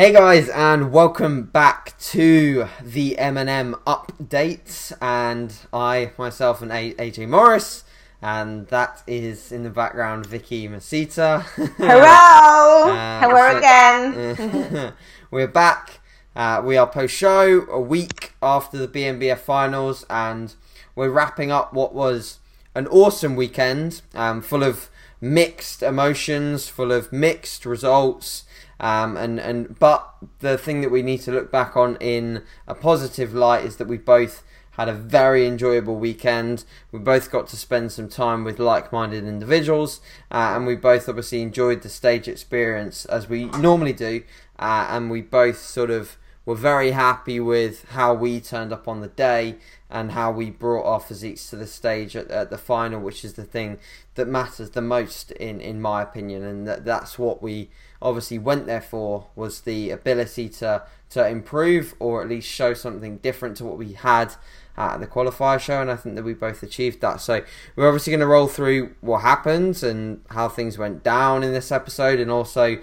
Hey guys, and welcome back to the M&M updates. And I, myself, and AJ Morris, and that is in the background Vicky Masita. Hello, Uh, hello so- again. We're back. Uh, we are post show a week after the BNBF finals, and we're wrapping up what was an awesome weekend, um, full of mixed emotions, full of mixed results. Um, and, and but the thing that we need to look back on in a positive light is that we both had a very enjoyable weekend. We both got to spend some time with like-minded individuals, uh, and we both obviously enjoyed the stage experience as we normally do. Uh, and we both sort of were very happy with how we turned up on the day and how we brought our physiques to the stage at, at the final, which is the thing that matters the most in in my opinion, and that that's what we obviously went there for was the ability to to improve or at least show something different to what we had at the qualifier show, and I think that we both achieved that. So we're obviously going to roll through what happened and how things went down in this episode, and also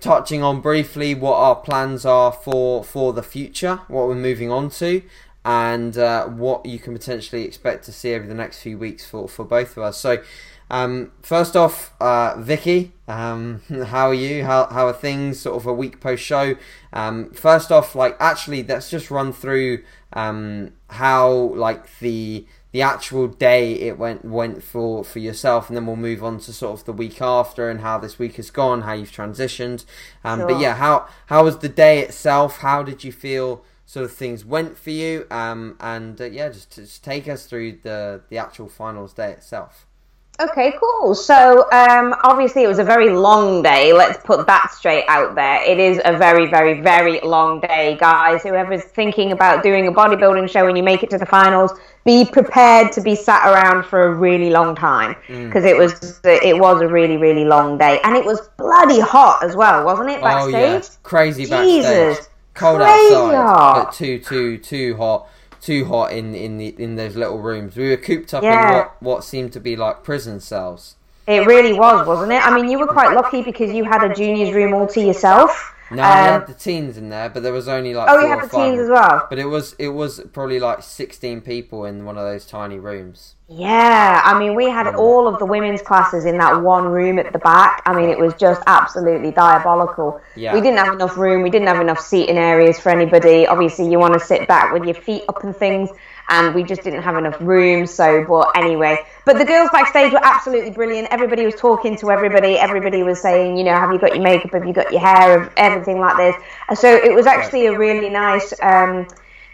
touching on briefly what our plans are for for the future, what we're moving on to, and uh, what you can potentially expect to see over the next few weeks for for both of us. So. Um, first off, uh, Vicky, um, how are you? How, how are things? Sort of a week post show. Um, first off, like actually, let's just run through um, how like the the actual day it went went for for yourself, and then we'll move on to sort of the week after and how this week has gone, how you've transitioned. Um, But yeah, how how was the day itself? How did you feel? Sort of things went for you, um, and uh, yeah, just, just take us through the the actual finals day itself. Okay, cool. So, um, obviously, it was a very long day. Let's put that straight out there. It is a very, very, very long day, guys. Whoever's thinking about doing a bodybuilding show and you make it to the finals, be prepared to be sat around for a really long time because it was it was a really, really long day, and it was bloody hot as well, wasn't it? Backstage. Oh yeah, crazy backstage. Jesus, Cold crazy outside, hot. but too too too hot, too hot in in the in those little rooms. We were cooped up in what what seemed to be like prison cells. It really was, wasn't it? I mean, you were quite lucky because you had a juniors room all to yourself. No, we Um, had the teens in there, but there was only like Oh, you or had the teens as well. But it was it was probably like sixteen people in one of those tiny rooms. Yeah, I mean, we had all of the women's classes in that one room at the back. I mean, it was just absolutely diabolical. Yeah. We didn't have enough room. We didn't have enough seating areas for anybody. Obviously, you want to sit back with your feet up and things, and we just didn't have enough room. So, but anyway, but the girls backstage were absolutely brilliant. Everybody was talking to everybody. Everybody was saying, you know, have you got your makeup? Have you got your hair? Everything like this. And So it was actually a really nice. Um,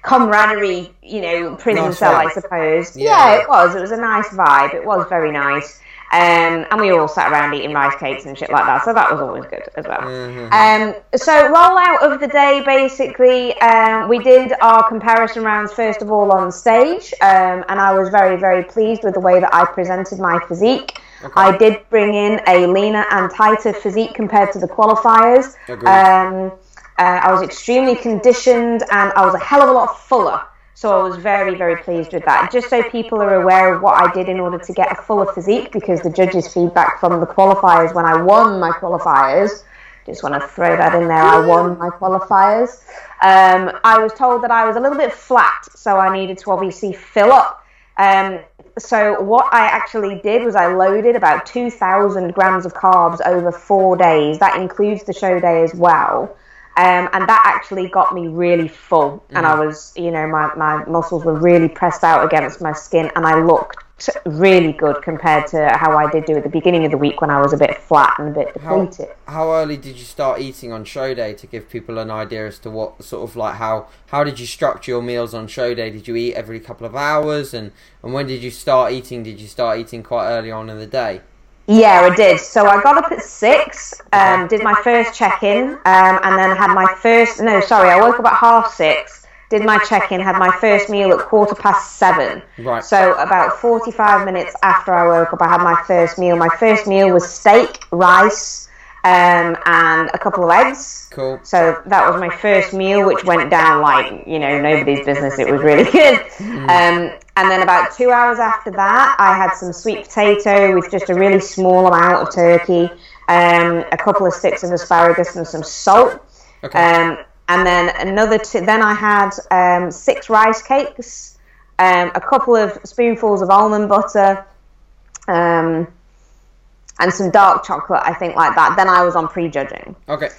camaraderie, you know, prison Nice cell, I suppose. Yeah. Yeah. it was. It was a nice vibe. It was very nice. Um, and we all sat around eating rice cakes and shit like that, so that was always good as well. Mhm. Um, so rollout of the day, basically, um, we did our comparison rounds first of all on stage, um, and I was very, very pleased with the way that I presented my physique. I did bring in a leaner and tighter physique compared to the qualifiers. Um, uh, I was extremely conditioned and I was a hell of a lot fuller. So I was very, very pleased with that. Just so people are aware of what I did in order to get a fuller physique, because the judges' feedback from the qualifiers when I won my qualifiers, just want to throw that in there, I won my qualifiers. Um, I was told that I was a little bit flat, so I needed to obviously fill up. Um, so what I actually did was I loaded about 2,000 grams of carbs over four days. That includes the show day as well. Um, and that actually got me really full. And I was, you know, my, my muscles were really pressed out against my skin and I looked really good compared to how I did do at the beginning of the week when I was a bit flat and a bit How, how early did you start eating on show day to give people an idea as to what sort of like how how did you structure your meals on show day? Did you eat every couple of hours and and when did you start eating? Did you start eating quite early on in the day? Yeah, I did. So I got up at six, um, did my first check in, um, and then had my first. No, sorry, I woke up at half six, did my check in, had my first meal at quarter past seven. Right. So about 45 minutes after I woke up, I had my first meal. My first meal was steak, rice, um, and a couple of eggs. Cool. So that was my first meal, which went down like you know nobody's business. It was really good. Um, and then about two hours after that, I had some sweet potato with just a really small amount of turkey, um, a couple of sticks of asparagus, and some salt. Okay. Um, and then another. T- then I had um, six rice cakes, um, a couple of spoonfuls of almond butter, um, and some dark chocolate. I think like that. Then I was on prejudging. Okay.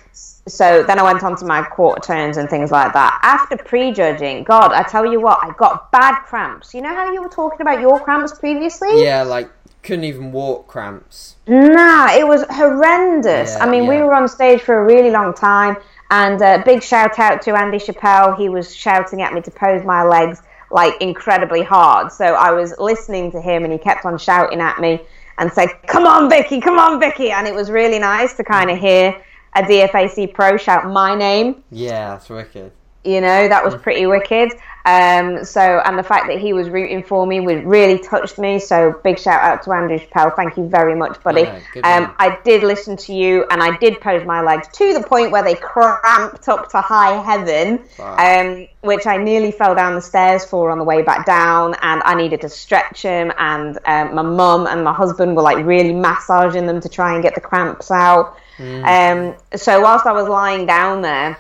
So then I went on to my quarter turns and things like that. After prejudging, God, I tell you what, I got bad cramps. You know how you were talking about your cramps previously? Yeah, like couldn't even walk cramps. Nah, it was horrendous. Yeah, I mean, we were on stage for a really long time, and uh, big shout out to Andy Chappelle. He was shouting at me to pose my legs like incredibly hard. So I was listening to him, and he kept on shouting at me and said, "Come on, Vicky! Come on, Vicky!" And it was really nice to kind of hear a DFAC pro shout my name Yeah, that's wicked. you know that was pretty wicked um so and the fact that he was rooting for me was really touched me. So big shout out to andrew chappelle. Thank you very much buddy. Yeah, um i did listen to you and i did pose my legs to the point where they cramped up to high heaven Wow. um which i nearly fell down the stairs for on the way back down and i needed to stretch them and um, my mum and my husband were like really massaging them to try and get the cramps out. Um so whilst i was lying down there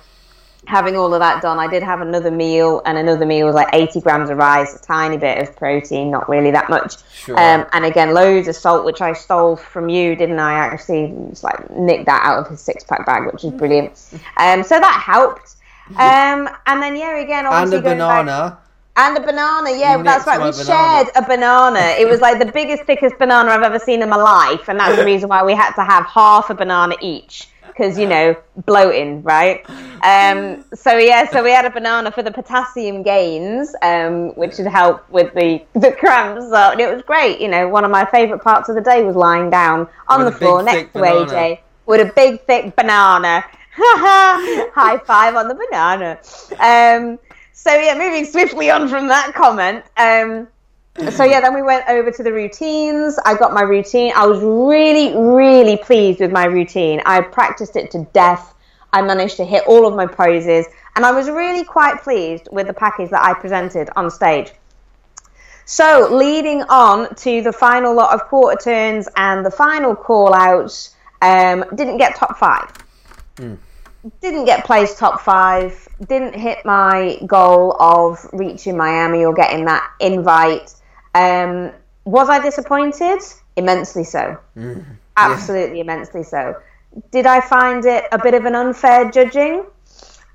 having all of that done, I did have another meal, and another meal was like 80 grams of rice, a tiny bit of protein, not really that much. Sure. Um, and again, loads of salt, which I stole from you, didn't I? I actually just like nicked that out of his six pack bag, which is brilliant. Um, so that helped. Um, and then yeah, again, And obviously a going back- banana. and a banana, yeah, You that's right. We banana. shared a banana. It was like the biggest, thickest banana I've ever seen in my life, and that's the reason why we had to have half a banana each because you know bloating, right? Um, so yeah, so we had a banana for the potassium gains, um, which would help with the the cramps. So and it was great. You know, one of my favourite parts of the day was lying down on With the floor big, next to banana. AJ with a big thick banana. High five on the banana. Um, so yeah, moving swiftly on from that comment. Um, so yeah, then we went over to the routines. I got my routine. I was really, really pleased with my routine. I practiced it to death. I managed to hit all of my poses, and I was really quite pleased with the package that I presented on stage. So, leading on to the final lot of quarter turns and the final call outs, um, didn't get top five. Didn't get placed top five. Didn't hit my goal of reaching Miami or getting that invite. Um, was I disappointed? Immensely so. Absolutely immensely so. Did I find it a bit of an unfair judging?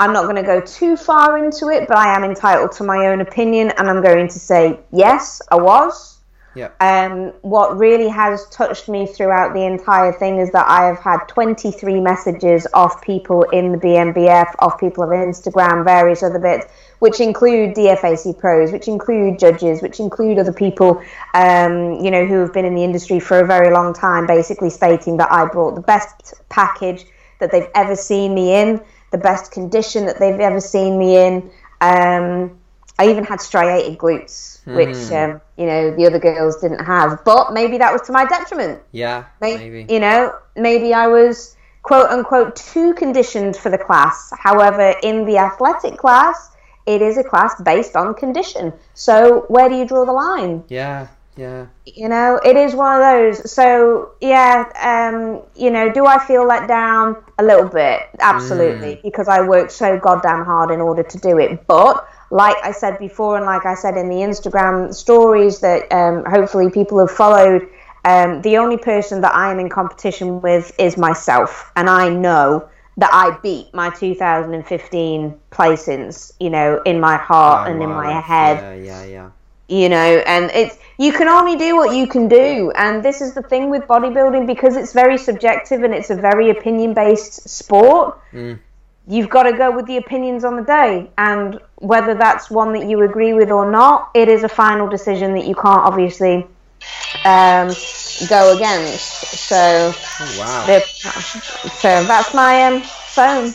I'm not going to go too far into it, but I am entitled to my own opinion, and I'm going to say yes, I was. Yeah. Um, what really has touched me throughout the entire thing is that I have had 23 messages of people in the BNBF, of people on Instagram, various other bits, which include DFAC pros, which include judges, which include other people, um, you know, who have been in the industry for a very long time, basically stating that I brought the best package that they've ever seen me in, the best condition that they've ever seen me in. Um, I even had striated glutes, which um, you know the other girls didn't have. But maybe that was to my detriment. Yeah, Maybe, maybe. you know, maybe I was quote unquote too conditioned for the class. However, in the athletic class, it is a class based on condition. So where do you draw the line? Yeah, yeah. you know it is one of those so yeah um you know do i feel let down a little bit absolutely because i worked so goddamn hard in order to do it but like i said before and like i said in the instagram stories that um, hopefully people have followed um, the only person that i am in competition with is myself and i know that i beat my 2015 placings you know in my heart Oh, and in my head. Yeah, yeah, yeah. you know and it's you can only do what you can do. And this is the thing with bodybuilding because it's very subjective and it's a very opinion based sport mm. you've got to go with the opinions on the day. And whether that's one that you agree with or not it is a final decision that you can't obviously um, go against so Oh, wow. the, so that's my um, phone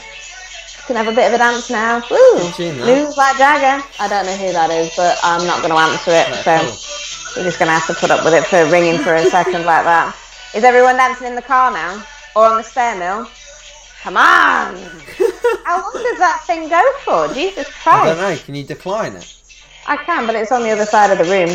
can have a bit of a dance now. Woo! that. Moves like Jagger. I don't know who that is, but I'm not going to answer it. That's so cool. we're just going to have to put up with it for ringing for a second like that. Is everyone dancing in the car now? Or on the stair mill? Come on! How long does that thing go for? Jesus Christ! I don't know. Can you decline it? I can, but it's on the other side of the room.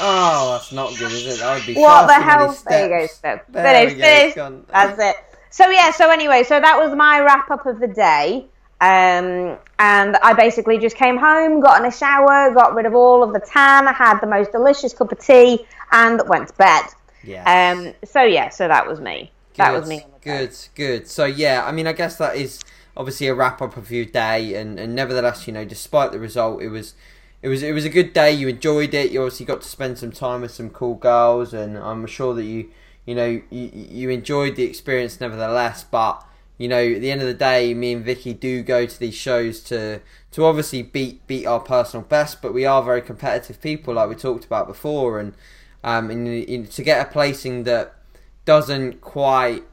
Oh, that's not good, is it? That would be What the hell? There you go. Steph. There we Finished, go, it's finished. gone. That's it. So yeah, so anyway, so that was my wrap up of the day. Um, and I basically just came home, got in a shower, got rid of all of the tan, had the most delicious cup of tea, and went to bed. Yeah. Um, so yeah, so that was me. That was me. day. Good, good. So yeah, I mean, I guess that is obviously a wrap up of your day, and, and nevertheless, you know, despite the result, it was. It was it was a good day. You enjoyed it. You obviously got to spend some time with some cool girls, and I'm sure that you you know you, you enjoyed the experience nevertheless. But you know, at the end of the day, me and Vicky do go to these shows to to obviously beat beat our personal best, but we are very competitive people, like we talked about before, and um, and know, to get a placing that doesn't quite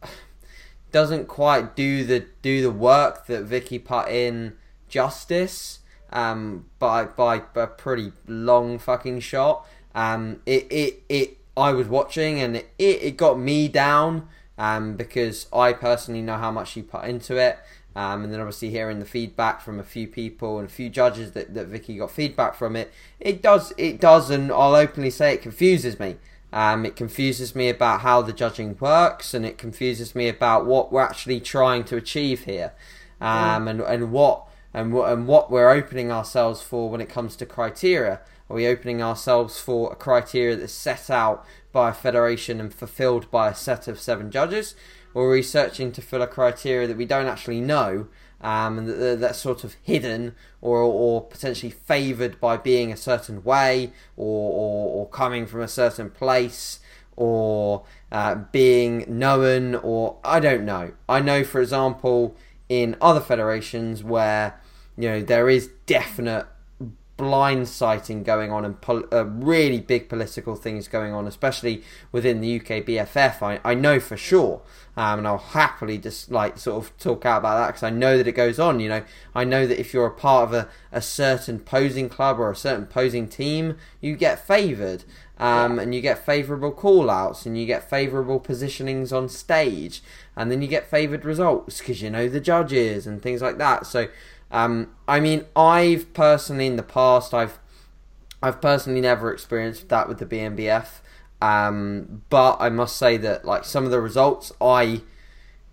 doesn't quite do the do the work that Vicky put in justice um, by by a pretty long fucking shot. Um, it, it it I was watching and it, it got me down um, because I personally know how much she put into it. Um, and then obviously hearing the feedback from a few people and a few judges that, that Vicky got feedback from it, it does it does and I'll openly say it confuses me. Um, it confuses me about how the judging works, and it confuses me about what we're actually trying to achieve here, um, and and what and what and what we're opening ourselves for when it comes to criteria. Are we opening ourselves for a criteria that's set out by a federation and fulfilled by a set of seven judges, or are we searching to fill a criteria that we don't actually know? Um, and that, that's sort of hidden or, or potentially favoured by being a certain way or, or, or coming from a certain place or uh, being known or I don't know. I know, for example, in other federations where you know there is definite blindsighting going on and pol- uh, really big political things going on, especially within the UK BFF. I, I know for sure, um, and I'll happily just like sort of talk out about that because I know that it goes on. You know, I know that if you're a part of a, a certain posing club or a certain posing team, you get favoured. Um, and you get favourable call outs and you get favourable positionings on stage and then you get favoured results because you know the judges and things like that so um, I mean I've personally in the past I've I've personally never experienced that with the BNBF um, but I must say that like some of the results I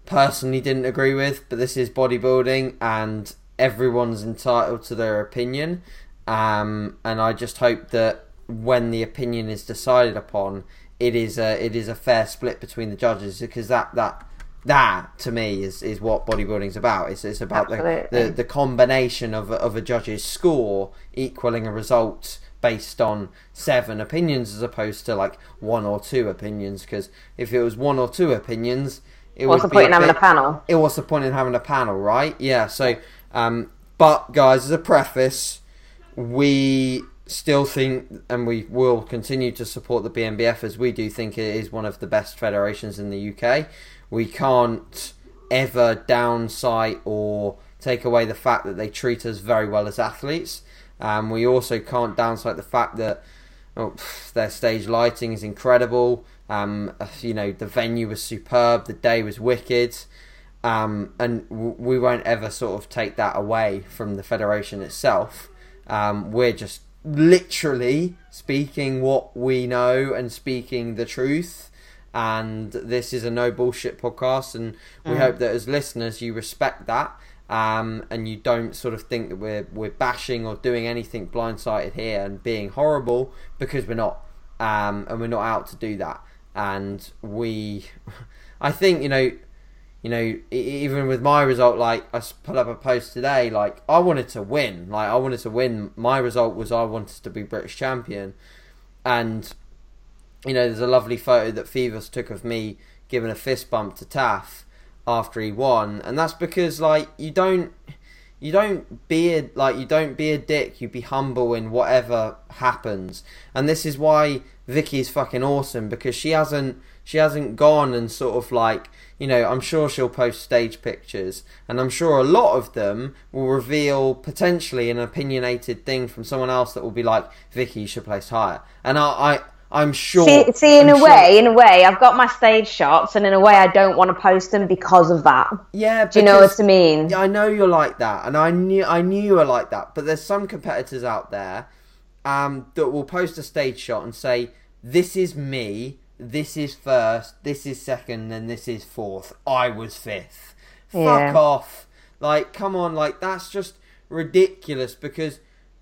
personally didn't agree with but this is bodybuilding and everyone's entitled to their opinion. Um, and I just hope that when the opinion is decided upon, it is a it is a fair split between the judges because that that that to me is, is what bodybuilding's about. It's it's about the, the the combination of a, of a judge's score equaling a result based on seven opinions as opposed to like one or two opinions. Because if it was one or two opinions, it What's the point in having a panel? it what's the point in having a panel, right? Yeah. So, um, but guys, as a preface, we still think, and we will continue to support the BNBF as we do think it is one of the best federations in the UK. We can't ever downside or take away the fact that they treat us very well as athletes. Um, we also can't downside the fact that oh, their stage lighting is incredible. Um, you know, the venue was superb. The day was wicked. Um, and we won't ever sort of take that away from the federation itself. Um, we're just literally speaking what we know and speaking the truth. And this is a no bullshit podcast, and we hope that as listeners you respect that, um, and you don't sort of think that we're we're bashing or doing anything blindsided here and being horrible because we're not, um, and we're not out to do that. And we, I think you know, you know, even with my result, like I put up a post today, like I wanted to win, like I wanted to win. My result was I wanted to be British champion, and you know, there's a lovely photo that Phoebus took of me giving a fist bump to Taff after he won, and that's because like you don't. You don't be a, like you don't be a dick. You be humble in whatever happens, and this is why Vicky is fucking awesome because she hasn't she hasn't gone and sort of like you know I'm sure she'll post stage pictures, and I'm sure a lot of them will reveal potentially an opinionated thing from someone else that will be like Vicky you should place higher, and I, I I'm sure. See, see, in I'm a sure- way, in a way, I've got my stage shots, and in a way, I don't want to post them because of that. yeah. Do you know what I mean? Yeah, I know you're like that, and I knew I knew you were like that. But there's some competitors out there um, that will post a stage shot and say, "This is me. This is first. This is second, and this is fourth. I was fifth. Fuck off." Like, come on, like that's just ridiculous because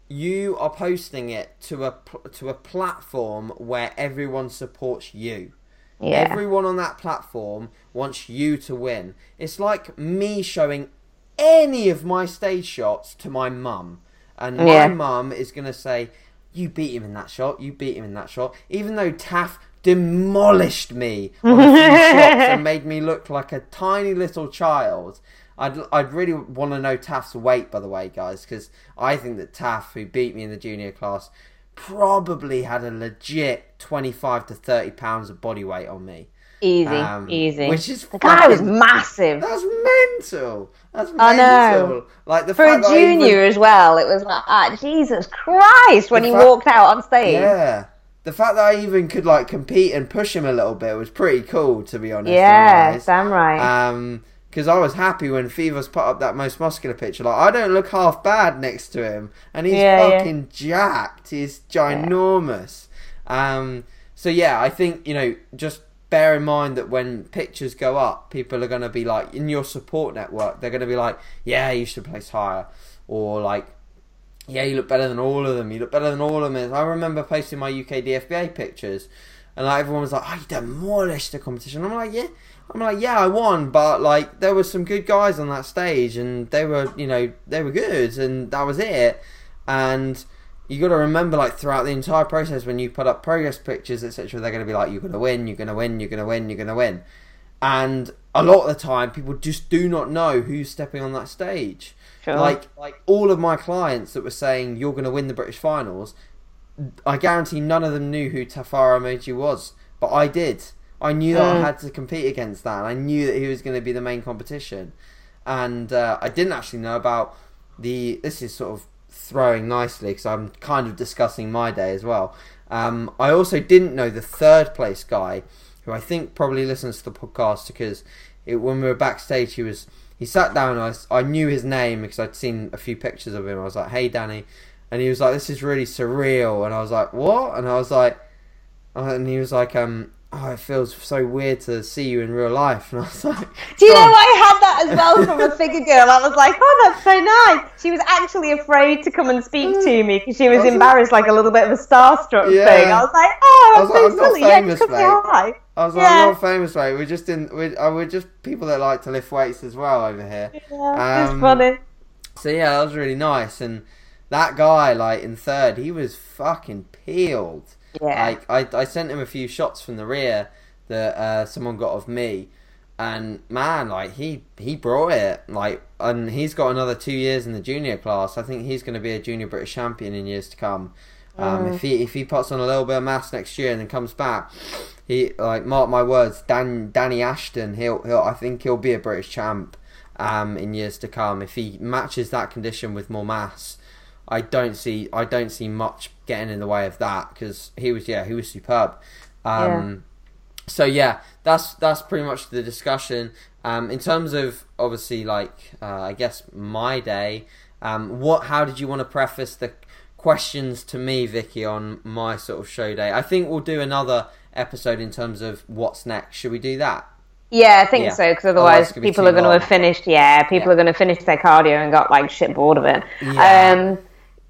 you are posting it to a to a platform where everyone supports you. Yeah. Everyone on that platform wants you to win. It's like me showing any of my stage shots to my mum, and my mum is gonna say, "You beat him in that shot. You beat him in that shot." Even though Taff demolished me on a few shots and made me look like a tiny little child. I'd, I'd really want to know Taff's weight, by the way, guys, because I think that Taff, who beat me in the junior class, probably had a legit 25 to 30 pounds of body weight on me. Easy, Um, easy. which is the guy was massive. That's mental. That's mental. I know. Like the For a I even- junior as well, it was like, ah, Jesus Christ, when he fact- walked out on stage. Yeah. The fact that I even could like compete and push him a little bit was pretty cool, to be honest. Yeah, damn right. Um, because I was happy when Fevers put up that most muscular picture. Like I don't look half bad next to him, and he's Yeah, yeah. fucking jacked. He's ginormous. Um, so yeah, I think you know just bear in mind that when pictures go up, people are going to be like in your support network. They're going to be like, yeah, you should place higher, or like. Yeah, you look better than all of them. You look better than all of them. I remember posting my UK DFBA pictures, and like everyone was like, "Oh, you demolished the competition." I'm like, "Yeah." I'm like, "Yeah, I won, but like there were some good guys on that stage, and they were, you know, they were good, and that was it." And you got to remember, like throughout the entire process, when you put up progress pictures, etc., they're going to be like, "You're going to win. You're going to win. You're going to win. You're going to win." And a lot of the time, people just do not know who's stepping on that stage. Sure. Like, like all of my clients that were saying you're going to win the British finals, I guarantee none of them knew who Tafara Moji was, but I did. I knew that I Mm. had to compete against that, and I knew that he was going to be the main competition. And uh, I didn't actually know about the. This is sort of throwing nicely because I'm kind of discussing my day as well. Um, I also didn't know the third place guy, who I think probably listens to the podcast because it, when we were backstage, he was he sat down. And I, I knew his name because I'd seen a few pictures of him. I was like, "Hey, Danny," and he was like, "This is really surreal." And I was like, "What?" And I was like, uh, and he was like, "Um, oh, it feels so weird to see you in real life." And I was like, Do you know. I had that as well from a figure girl? I was like, oh, that's so nice. She was actually afraid to come and speak to me because she was was embarrassed, like a little bit of a starstruck Yeah. thing. I was like, oh, I I'm was like, so I'm silly. Yeah, famous, come mate. I was like, Yeah. I'm not famous, mate. We're just in. We're, uh, we're just people that like to lift weights as well over here. Yeah, Um, it's funny. So yeah, that was really nice. And that guy, like in third, he was fucking peeled. Yeah. Like I, I sent him a few shots from the rear that uh, someone got of me, and man, like he he brought it. Like, and he's got another two years in the junior class. I think he's going to be a junior British champion in years to come. Um, If he if he puts on a little bit of mass next year and then comes back, he like mark my words, Dan Danny Ashton. He'll he'll I think he'll be a British champ. Um, in years to come, if he matches that condition with more mass, I don't see I don't see much getting in the way of that because he was yeah he was superb. Um, So yeah, that's that's pretty much the discussion. Um, in terms of obviously like uh, I guess my day, um, what how did you want to preface the questions to me, Vicky, on my sort of show day? I think we'll do another episode in terms of what's next. Should we do that? Yeah, I think Yeah. so. Because Otherwise otherwise, be people are going to have finished. Yeah, people Yeah. are going to finish their cardio and got like shit bored of it. Yeah. Um,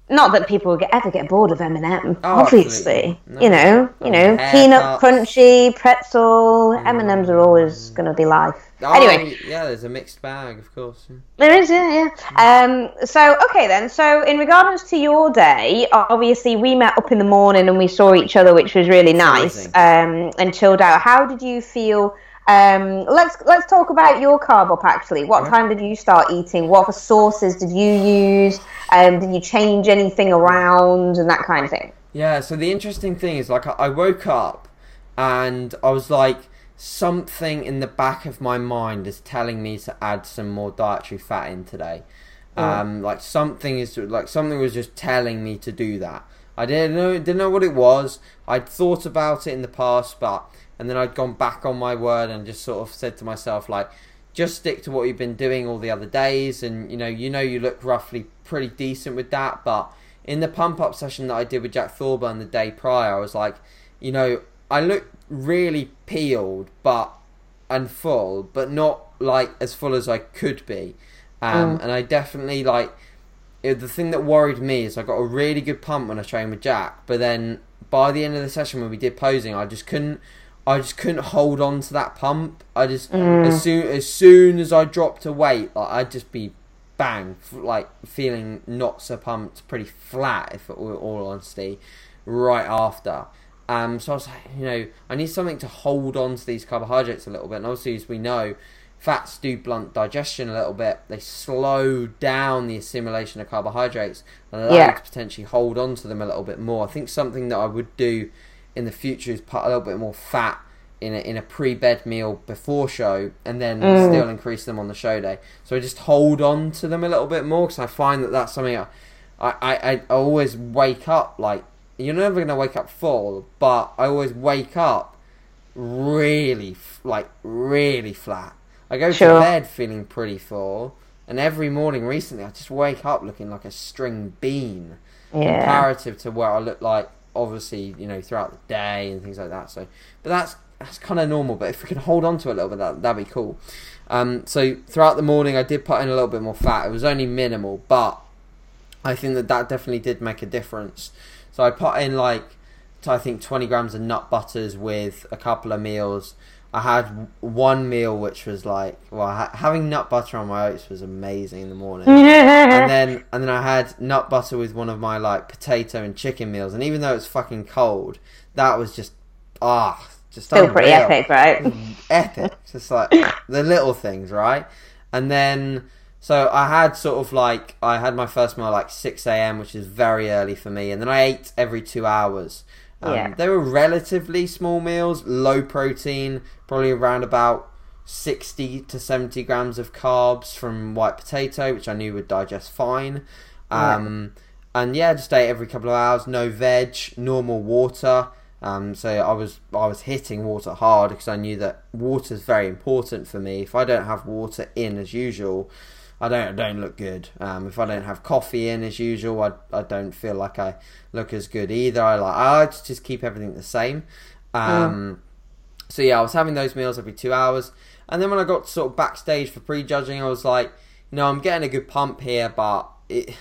not that people ever get bored of M&M, Oh, obviously. No. You know, you know, Haircuts. peanut crunchy, pretzel, M&Ms are always going to be life. Oh, Anyway, yeah, there's a mixed bag, of course. yeah. there is, yeah, yeah. Um, so, okay then. So, in regards to your day, obviously we met up in the morning and we saw each other, which was really nice, um, and chilled out. How did you feel? Um, let's let's talk about your carb up. Actually, what Right. time did you start eating? What sauces did you use? Um, did you change anything around and that kind of thing? Yeah, so the interesting thing is, like, I- I woke up and I was like, something in the back of my mind is telling me to add some more dietary fat in today. Um, like something is like something was just telling me to do that. I didn't know didn't know what it was. I'd thought about it in the past, but and then I'd gone back on my word and just sort of said to myself like, just stick to what you've been doing all the other days, and you know you know you look roughly pretty decent with that, but in the pump up session that I did with Jack Thorburn the day prior, I was like, you know, I look really peeled, but and full, but not like as full as I could be. Um, And I definitely like it, the thing that worried me is I got a really good pump when I trained with Jack, but then by the end of the session when we did posing, I just couldn't. I just couldn't hold on to that pump. I just as soon as soon as I dropped a weight, like I'd just be bang, f- like feeling not so pumped, pretty flat. If it were all honesty, right after. Um, so I was like, you know, I need something to hold on to these carbohydrates a little bit. And obviously, as we know, fats do blunt digestion a little bit. They slow down the assimilation of carbohydrates and allow Yeah. you to potentially hold on to them a little bit more. I think something that I would do in the future is put a little bit more fat in a, in a pre-bed meal before show and then mm. still increase them on the show day. So I just hold on to them a little bit more because I find that that's something I, I, I, I always wake up like you're never going to wake up full, but I always wake up really like really flat. I go Sure. to bed feeling pretty full, and every morning recently I just wake up looking like a string bean Yeah. comparative to where I look like obviously you know throughout the day and things like that. So, but that's that's kind of normal. But if we can hold on to it a little bit, that that'd be cool. Um, so throughout the morning I did put in a little bit more fat. It was only minimal, but I think that that definitely did make a difference. So I put in like I think 20 grams of nut butters with a couple of meals. I had one meal which was like well ha- having nut butter on my oats was amazing in the morning. and then and then I had nut butter with one of my like potato and chicken meals and even though it's fucking cold that was just ah just Still pretty epic, right? epic. Just like the little things, right? And then, so I had sort of like I had my first meal like six a.m., which is very early for me, and then I ate every two hours. Um, Yeah. They were relatively small meals, low protein, probably around about sixty to seventy grams of carbs from white potato, which I knew would digest fine. Um, And yeah, just ate every couple of hours. No veg, normal water. Um, so I was I was hitting water hard because I knew that water is very important for me. If I don't have water in as usual, I don't I don't look good. Um, if I don't have coffee in as usual, I, I don't feel like I look as good either. I like I like just keep everything the same. Um, So yeah, I was having those meals every two hours, and then when I got sort of backstage for prejudging, I was like, you know, I'm getting a good pump here, but it.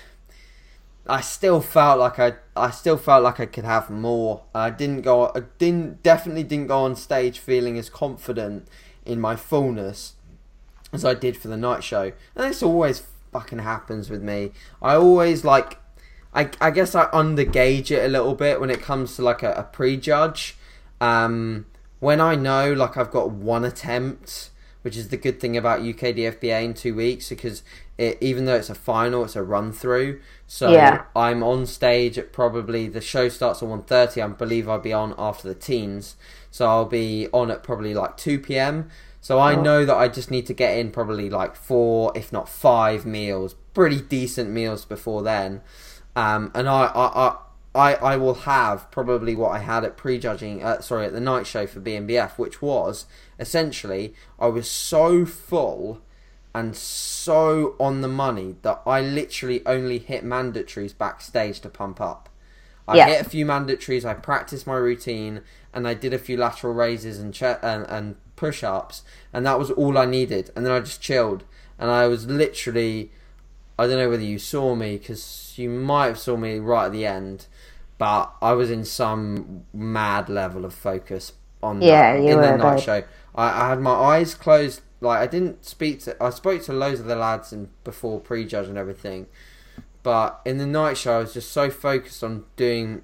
I still felt like I, I still felt like I could have more. I didn't go, I didn't definitely didn't go on stage feeling as confident in my fullness as I did for the night show. And this always fucking happens with me. I always like, I, I guess I undergauge it a little bit when it comes to like a, a prejudge. Um, when I know like I've got one attempt, which is the good thing about UKDFBA in two weeks, because it, even though it's a final, it's a run through. So Yeah. I'm on stage at probably the show starts at 1.30. I believe I'll be on after the teens, so I'll be on at probably like two p.m. So I know that I just need to get in probably like four, if not five meals, pretty decent meals before then, um, and I, I, I I, I will have probably what I had at prejudging, uh, sorry, at the night show for BNBF, which was essentially I was so full and so on the money that I literally only hit mandatories backstage to pump up. I Yeah. hit a few mandatories, I practiced my routine, and I did a few lateral raises and, che- and, and push ups, and that was all I needed. And then I just chilled, and I was literally. I don't know whether you saw me because you might have saw me right at the end, but I was in some mad level of focus on Yeah, that, in the night show. I, I had my eyes closed. Like I didn't speak to. I spoke to loads of the lads and before prejudge and everything, but in the night show I was just so focused on doing,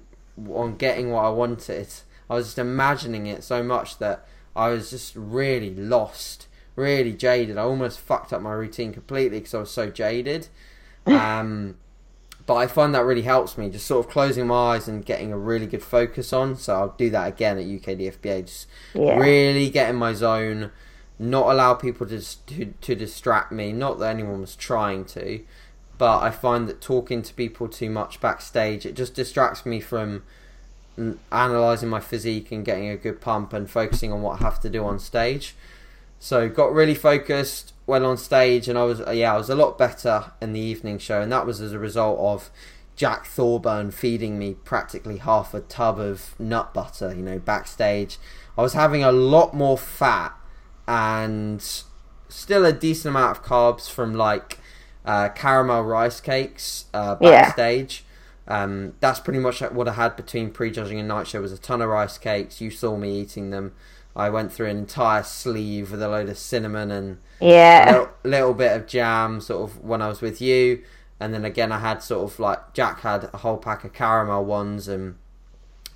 on getting what I wanted. I was just imagining it so much that I was just really lost, really jaded. I almost fucked up my routine completely because I was so jaded. Um, but I find that really helps me, just sort of closing my eyes and getting a really good focus on. So I'll do that again at UKDFBA. Just Yeah. really get in my zone, not allow people to, to to distract me. Not that anyone was trying to, but I find that talking to people too much backstage it just distracts me from analyzing my physique and getting a good pump and focusing on what I have to do on stage. So got really focused, went on stage, and I was yeah I was a lot better in the evening show, and that was as a result of Jack Thorburn feeding me practically half a tub of nut butter. You know, backstage, I was having a lot more fat and still a decent amount of carbs from like uh, caramel rice cakes uh, Yeah. Um, that's pretty much what I had between prejudging and night show was a ton of rice cakes. You saw me eating them. I went through an entire sleeve with a load of cinnamon and a Yeah. little, little bit of jam sort of when I was with you. And then again, I had sort of like Jack had a whole pack of caramel ones, and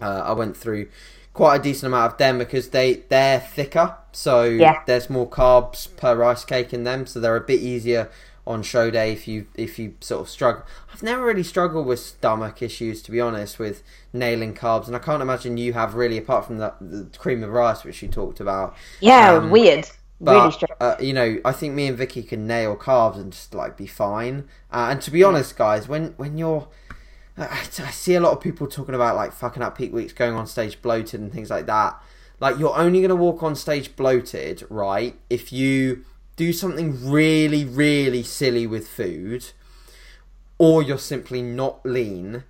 uh, I went through quite a decent amount of them because they they're thicker, so Yeah. there's more carbs per rice cake in them, so they're a bit easier on show day if you if you sort of struggle. I've never really struggled with stomach issues to be honest with nailing carbs, and I can't imagine you have really apart from the, the cream of rice which you talked about. Yeah, Um, weird. But really uh, you know, I think me and Vicky can nail carbs and just like be fine. Uh, and to be honest, guys, when when you're, I, I see a lot of people talking about like fucking up peak weeks, going on stage bloated and things like that. Like you're only gonna walk on stage bloated, right? If you do something really, really silly with food, or you're simply not lean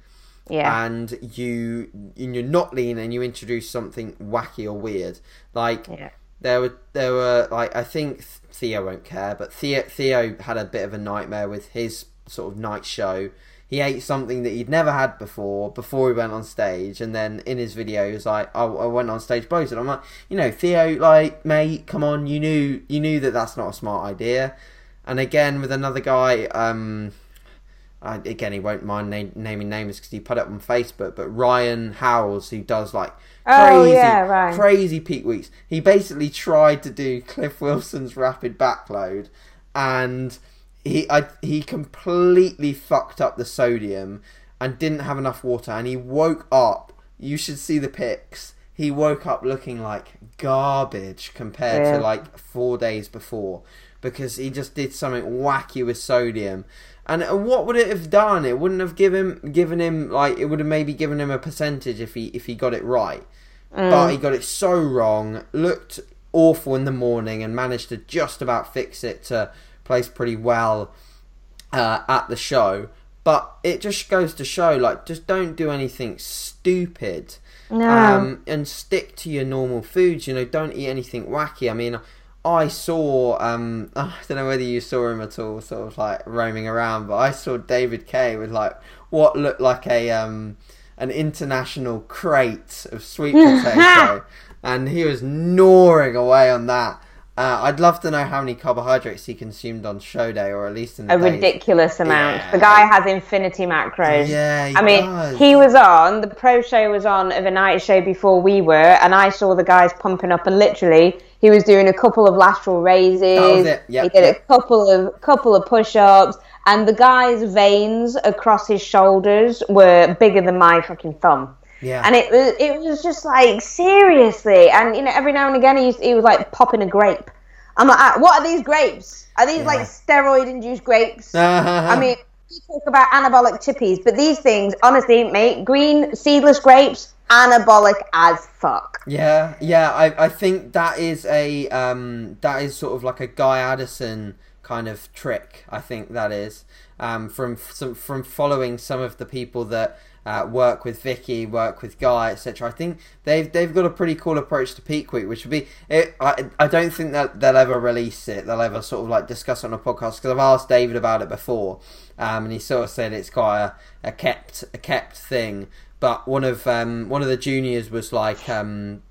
Yeah. and you and you're not lean and you introduce something wacky or weird like Yeah. there were there were like I think Theo won't care but Theo Theo had a bit of a nightmare with his sort of night show he ate something that he'd never had before before he went on stage and then in his video he was like I, I went on stage bloated I'm like you know Theo like mate come on you knew you knew that that's not a smart idea and again with another guy um I, again, he won't mind na- naming names because he put it up on Facebook. But Ryan Howells, who does like Oh, crazy, yeah, Ryan. crazy peak weeks, he basically tried to do Cliff Wilson's rapid backload, and he I, he completely fucked up the sodium and didn't have enough water, and he woke up. You should see the pics. He woke up looking like garbage compared Yeah. to like four days before because he just did something wacky with sodium. And uh, what would it have done? It wouldn't have given given him like it would have maybe given him a percentage if he if he got it right. But he got it so wrong, looked awful in the morning, and managed to just about fix it to place pretty well uh, at the show. But it just goes to show, like, just don't do anything stupid. No. Um, and stick to your normal foods. You know, don't eat anything wacky. I mean, I saw. Um, I don't know whether you saw him at all, sort of like roaming around, but I saw David Kay with like what looked like a um, an international crate of sweet potato, and he was gnawing away on that. Uh, I'd love to know how many carbohydrates he consumed on show day, or at least in the a days. ridiculous amount. Yeah. The guy has infinity macros. Yeah, he I mean, does. he was on the pro show was on of a night show before we were, and I saw the guys pumping up, and literally he was doing a couple of lateral raises. That was it. Yep, he did yep. a couple of couple of push-ups, and the guy's veins across his shoulders were bigger than my fucking thumb. Yeah. And it was it was just like seriously, and you know every now and again he used, he was like popping a grape. I'm like, ah, what are these grapes? Are these like steroid induced grapes? I mean, we talk about anabolic chippies, but these things, honestly, mate, green seedless grapes, anabolic as fuck. Yeah, yeah, I, I think that is a um, that is sort of like a Guy Addison kind of trick. I think that is um, from some from following some of the people that uh, work with Vicky, work with Guy, etc. I think they've they've got a pretty cool approach to Peak Week, which would be. It, I I don't think that they'll ever release it. They'll ever sort of like discuss it on a podcast because I've asked David about it before, um, and he sort of said it's quite a, a kept a kept thing. But one of um, one of the juniors was like um,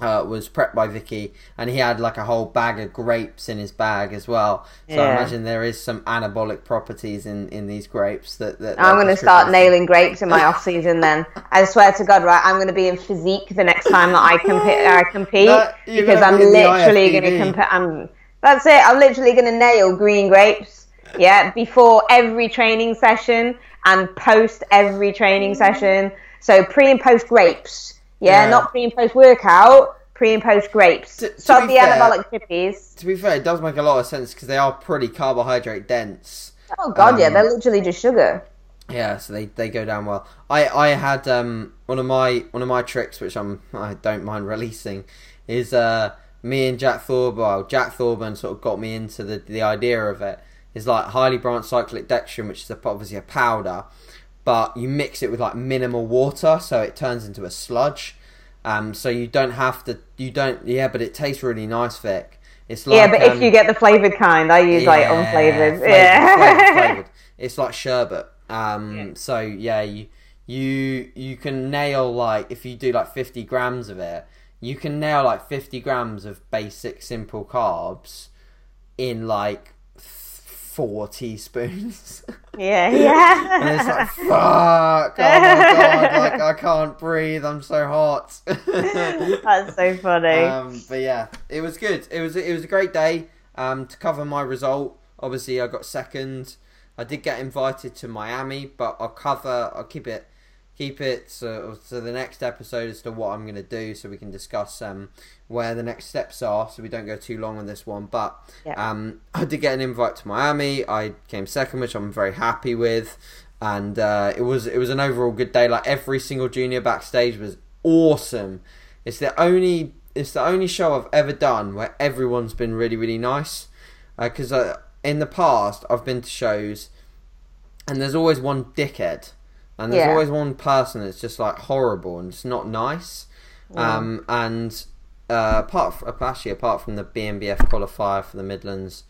uh, was prepped by Vicky, and he had like a whole bag of grapes in his bag as well. So I imagine there is some anabolic properties in, in these grapes that. that I'm going to start nailing grapes in my off season. Then I swear to God, right? I'm going to be in physique the next time that I compete. I compete That- because I'm be literally going to compete. I'm. That's it. I'm literally going to nail green grapes. Yeah, before every training session and post every training session. So pre and post grapes. Yeah, Yeah. not pre and post workout. Pre and post grapes. To- to be the fair- anabolic chippies. To be fair, it does make a lot of sense because they are pretty carbohydrate dense. Oh God, yeah, Um, they're literally just sugar. Yeah, so they, they go down well. I, I had um one of my one of my tricks which I'm I don't mind releasing is uh me and Jack Thorburn well, Jack Thorburn sort of got me into the the idea of it is like highly branched cyclic dextrin which is a, obviously a powder but you mix it with like minimal water so it turns into a sludge um so you don't have to you don't yeah but it tastes really nice Vic It's like yeah, but um, if you get the flavored kind, I use like unflavored. flavored, yeah. flavored, flavored. It's like sherbet. Um, so yeah, you you you can nail like if you do like fifty grams of it, you can nail like fifty grams of basic simple carbs in like four teaspoons. yeah, yeah. and it's like fuck, oh my god, like I can't breathe. I'm so hot. That's so funny. Um, but yeah, it was good. It was it was a great day. Um, to cover my result, obviously I got second. I did get invited to Miami, but I'll cover. I'll keep it keep it so, to the next episode as to what I'm going to do, so we can discuss um, where the next steps are, so we don't go too long on this one. But Yeah. um, I did get an invite to Miami. I came second, which I'm very happy with, and uh, it was it was an overall good day. Like every single junior backstage was awesome. It's the only it's the only show I've ever done where everyone's been really really nice. Because uh, in the past I've been to shows, and there's always one dickhead, and there's Yeah. always one person that's just like horrible and it's not nice. Um, and uh, apart from, actually apart from the BNBF qualifier for the Midlands,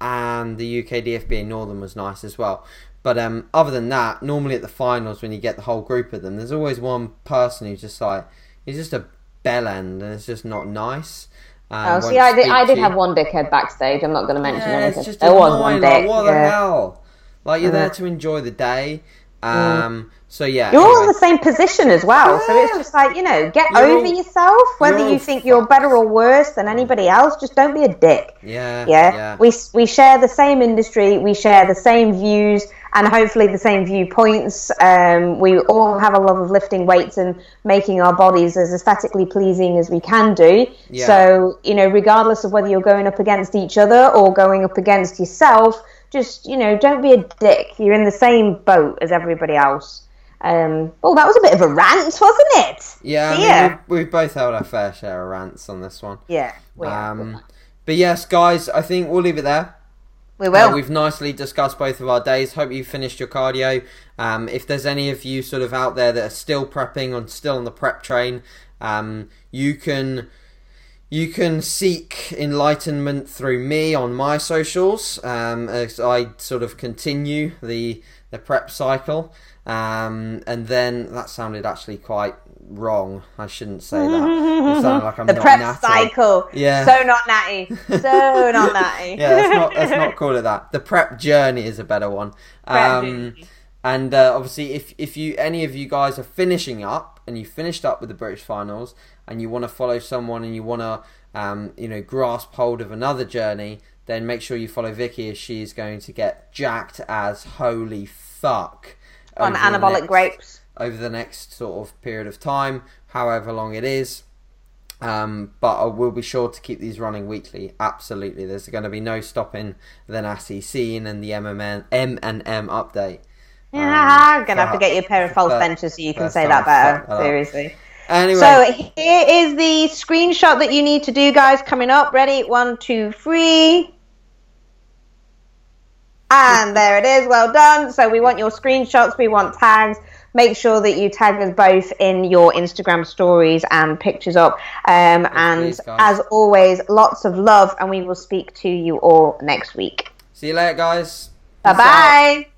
and the UK DFBA Northern was nice as well. But um, other than that, normally at the finals when you get the whole group of them, there's always one person who's just like he's just a bell end and it's just not nice. and Oh, see, I did, I did have one dickhead backstage. I'm not going to mention Yeah, anything. it's just there was one like, dick. what yeah. the hell? Like you're there Mhm. to enjoy the day. Um, So yeah, You're all in the same position as well, so it's just like you know, get You're over all- yourself. Whether you think you're better or worse than anybody else, just don't be a dick. yeah, yeah? yeah. we we share the same industry we share the same views and hopefully the same viewpoints um, we all have a love of lifting weights and making our bodies as aesthetically pleasing as we can do Yeah. so you know regardless of whether you're going up against each other or going up against yourself just you know don't be a dick you're in the same boat as everybody else um, oh that was a bit of a rant wasn't it Yeah, I mean, yeah we've, we've both held our fair share of rants on this one. yeah we, are. Um, but yes, guys, I think we'll leave it there. we will Uh, we've nicely discussed both of our days. Hope you finished your cardio. Um, if there's any of you sort of out there that are still prepping or still on the prep train, um, you can you can seek enlightenment through me on my socials um, as I sort of continue the the prep cycle. Um, and then that sounded actually quite wrong. I shouldn't say that. It sounded like I'm the not prep natty. cycle Yeah. so not natty so not natty yeah, let's not let's not call it that. The prep journey is a better one. Um. And uh, obviously, if if you any of you guys are finishing up and you finished up with the British finals and you want to follow someone and you want to um, you know grasp hold of another journey, then make sure you follow Vicky as she is going to get jacked as holy fuck on anabolic next- grapes. over the next sort of period of time, however long it is. Um, but I will be sure to keep these running weekly. Absolutely, there's going to be no stopping the Natty Scene and the MMN, M and M update. Um, Yeah, gonna have to get you a pair of false benches so you can say that better. that. Seriously. Anyway, So here is the screenshot that you need to do, guys. Coming up. Ready? One, two, three. And there it is. Well done. So we want your screenshots. We want tags. Make sure that you tag us both in your Instagram stories and pictures up. Um, and please, as always, lots of love, and we will speak to you all next week. see you later, guys. Bye bye.